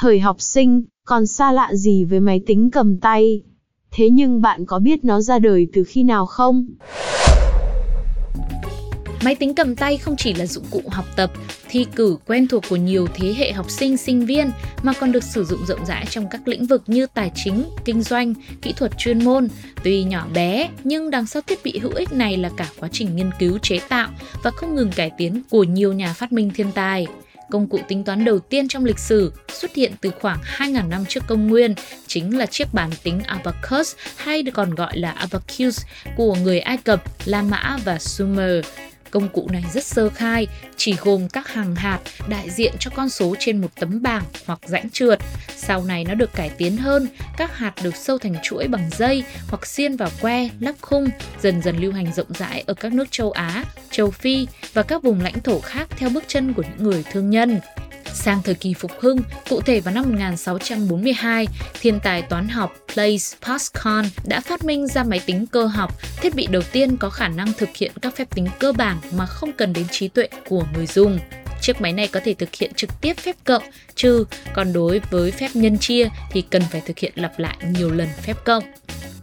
Thời học sinh, còn xa lạ gì với máy tính cầm tay. Thế nhưng bạn có biết nó ra đời từ khi nào không? Máy tính cầm tay không chỉ là dụng cụ học tập, thi cử quen thuộc của nhiều thế hệ học sinh, sinh viên mà còn được sử dụng rộng rãi trong các lĩnh vực như tài chính, kinh doanh, kỹ thuật chuyên môn. Tuy nhỏ bé, nhưng đằng sau thiết bị hữu ích này là cả quá trình nghiên cứu chế tạo và không ngừng cải tiến của nhiều nhà phát minh thiên tài công cụ tính toán đầu tiên trong lịch sử xuất hiện từ khoảng 2.000 năm trước công nguyên, chính là chiếc bàn tính abacus hay còn gọi là abacus của người Ai Cập, La Mã và Sumer. Công cụ này rất sơ khai, chỉ gồm các hàng hạt đại diện cho con số trên một tấm bảng hoặc rãnh trượt. Sau này nó được cải tiến hơn, các hạt được sâu thành chuỗi bằng dây hoặc xiên vào que, lắp khung, dần dần lưu hành rộng rãi ở các nước châu Á, châu Phi và các vùng lãnh thổ khác theo bước chân của những người thương nhân. Sang thời kỳ phục hưng, cụ thể vào năm 1642, thiên tài toán học Blaise Pascal đã phát minh ra máy tính cơ học, thiết bị đầu tiên có khả năng thực hiện các phép tính cơ bản mà không cần đến trí tuệ của người dùng. Chiếc máy này có thể thực hiện trực tiếp phép cộng, trừ, còn đối với phép nhân chia thì cần phải thực hiện lặp lại nhiều lần phép cộng.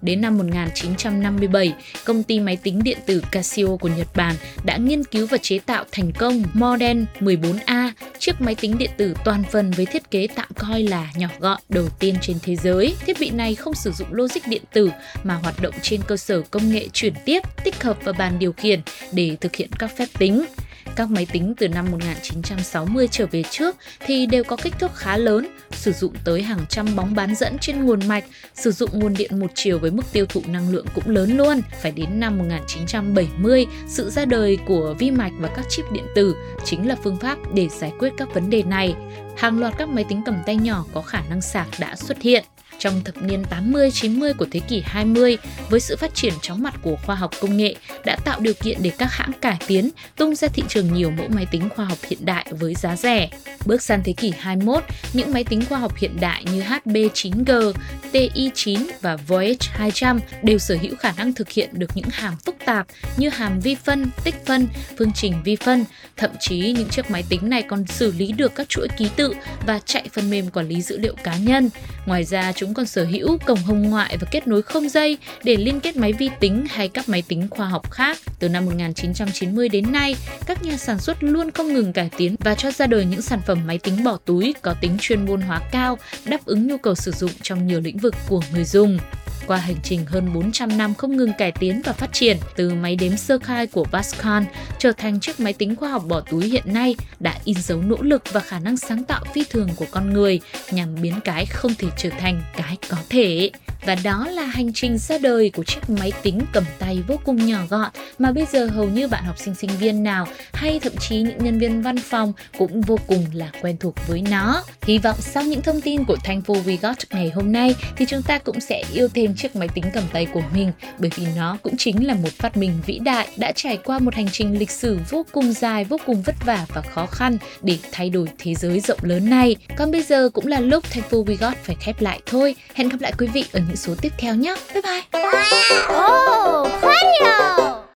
Đến năm 1957, công ty máy tính điện tử Casio của Nhật Bản đã nghiên cứu và chế tạo thành công Model 14A, chiếc máy tính điện tử toàn phần với thiết kế tạm coi là nhỏ gọn đầu tiên trên thế giới. Thiết bị này không sử dụng logic điện tử mà hoạt động trên cơ sở công nghệ chuyển tiếp, tích hợp vào bàn điều khiển để thực hiện các phép tính. Các máy tính từ năm 1960 trở về trước thì đều có kích thước khá lớn, sử dụng tới hàng trăm bóng bán dẫn trên nguồn mạch, sử dụng nguồn điện một chiều với mức tiêu thụ năng lượng cũng lớn luôn. Phải đến năm 1970, sự ra đời của vi mạch và các chip điện tử chính là phương pháp để giải quyết các vấn đề này. Hàng loạt các máy tính cầm tay nhỏ có khả năng sạc đã xuất hiện. Trong thập niên 80-90 của thế kỷ 20, với sự phát triển chóng mặt của khoa học công nghệ đã tạo điều kiện để các hãng cải tiến, tung ra thị trường nhiều mẫu máy tính khoa học hiện đại với giá rẻ. Bước sang thế kỷ 21, những máy tính khoa học hiện đại như HB9G, TI9 và Voyage 200 đều sở hữu khả năng thực hiện được những hàm phức tạp như hàm vi phân, tích phân, phương trình vi phân. Thậm chí những chiếc máy tính này còn xử lý được các chuỗi ký tự và chạy phần mềm quản lý dữ liệu cá nhân. Ngoài ra, chúng còn sở hữu cổng hồng ngoại và kết nối không dây để liên kết máy vi tính hay các máy tính khoa học khác. Từ năm 1990 đến nay, các nhà sản xuất luôn không ngừng cải tiến và cho ra đời những sản phẩm máy tính bỏ túi có tính chuyên môn hóa cao, đáp ứng nhu cầu sử dụng trong nhiều lĩnh vực của người dùng. Qua hành trình hơn 400 năm không ngừng cải tiến và phát triển, từ máy đếm sơ khai của Pascal trở thành chiếc máy tính khoa học bỏ túi hiện nay đã in dấu nỗ lực và khả năng sáng tạo phi thường của con người nhằm biến cái không thể trở thành cái có thể. Và đó là hành trình ra đời của chiếc máy tính cầm tay vô cùng nhỏ gọn mà bây giờ hầu như bạn học sinh sinh viên nào hay thậm chí những nhân viên văn phòng cũng vô cùng là quen thuộc với nó. Hy vọng sau những thông tin của Thankful We Got ngày hôm nay thì chúng ta cũng sẽ yêu thêm chiếc máy tính cầm tay của mình bởi vì nó cũng chính là một phát minh vĩ đại đã trải qua một hành trình lịch sử vô cùng dài, vô cùng vất vả và khó khăn để thay đổi thế giới rộng lớn này. Còn bây giờ cũng là lúc Thankful We Got phải khép lại thôi. Hẹn gặp lại quý vị ở những số tiếp theo nhé. Bye bye! Oh,